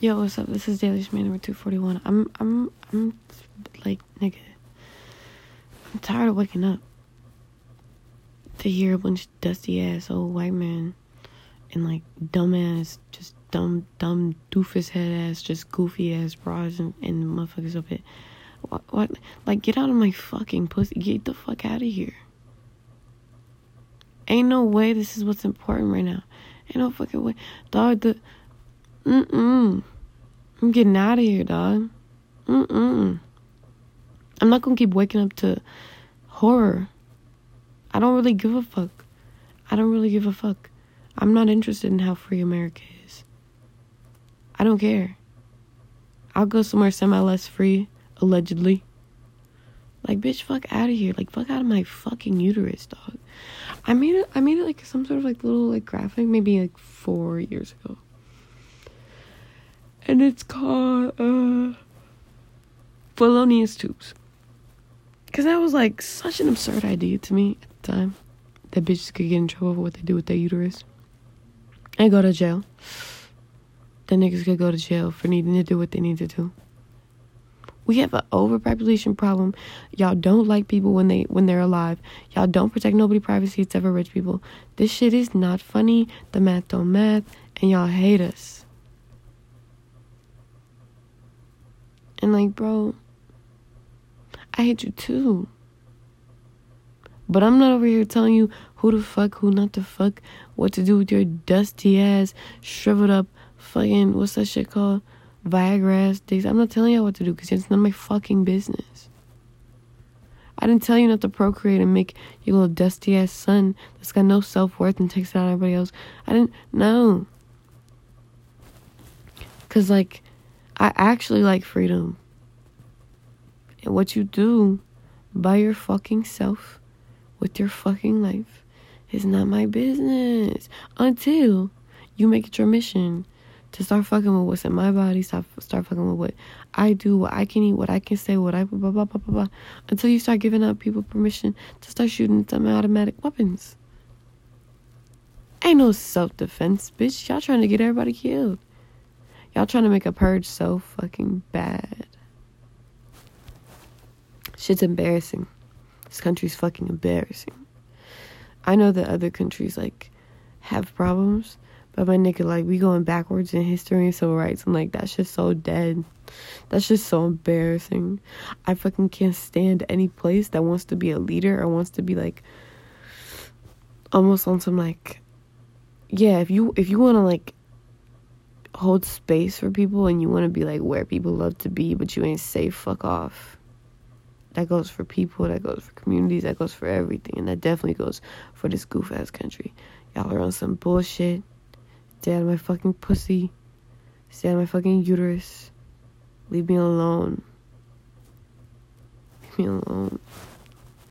Yo, what's up? This is Daily Schman number two forty one. I'm I'm I'm like nigga. I'm tired of waking up to hear a bunch of dusty ass old white men and like dumb ass, just dumb dumb doofus head ass, just goofy ass bras and, and motherfuckers up it. What, what like get out of my fucking pussy. Get the fuck out of here. Ain't no way this is what's important right now. Ain't no fucking way. Dog the Mm-mm. I'm getting out of here, dog. Mm-mm. I'm not gonna keep waking up to horror. I don't really give a fuck. I don't really give a fuck. I'm not interested in how free America is. I don't care. I'll go somewhere semi less free, allegedly. Like, bitch, fuck out of here. Like, fuck out of my fucking uterus, dog. I made it. I made it like some sort of like little like graphic, maybe like four years ago and it's called uh Felonious Tubes. Cause that was like such an absurd idea to me at the time. That bitches could get in trouble for what they do with their uterus. And go to jail. The niggas could go to jail for needing to do what they need to do. We have an overpopulation problem. Y'all don't like people when they when they're alive. Y'all don't protect nobody privacy except for rich people. This shit is not funny. The math don't math, and y'all hate us. And like, bro, I hate you too. But I'm not over here telling you who to fuck, who not to fuck, what to do with your dusty ass, shriveled up, fucking, what's that shit called? Viagra ass. I'm not telling you what to do because it's none of my fucking business. I didn't tell you not to procreate and make your little dusty ass son that's got no self worth and takes it out on everybody else. I didn't, no. Because, like, I actually like freedom. And what you do by your fucking self with your fucking life is not my business until you make it your mission to start fucking with what's in my body, stop start fucking with what I do, what I can eat, what I can say, what I blah blah blah blah blah, until you start giving out people permission to start shooting some automatic weapons. Ain't no self defense, bitch. Y'all trying to get everybody killed. Y'all trying to make a purge so fucking bad. Shit's embarrassing. This country's fucking embarrassing. I know that other countries like have problems, but my nigga, like we going backwards in history and civil rights. I'm like, that's just so dead. That's just so embarrassing. I fucking can't stand any place that wants to be a leader or wants to be like almost on some like yeah, if you if you wanna like hold space for people and you want to be like where people love to be, but you ain't safe, fuck off. That goes for people, that goes for communities, that goes for everything, and that definitely goes for this goof ass country. Y'all are on some bullshit. Stay out of my fucking pussy. Stay out of my fucking uterus. Leave me alone. Leave me alone.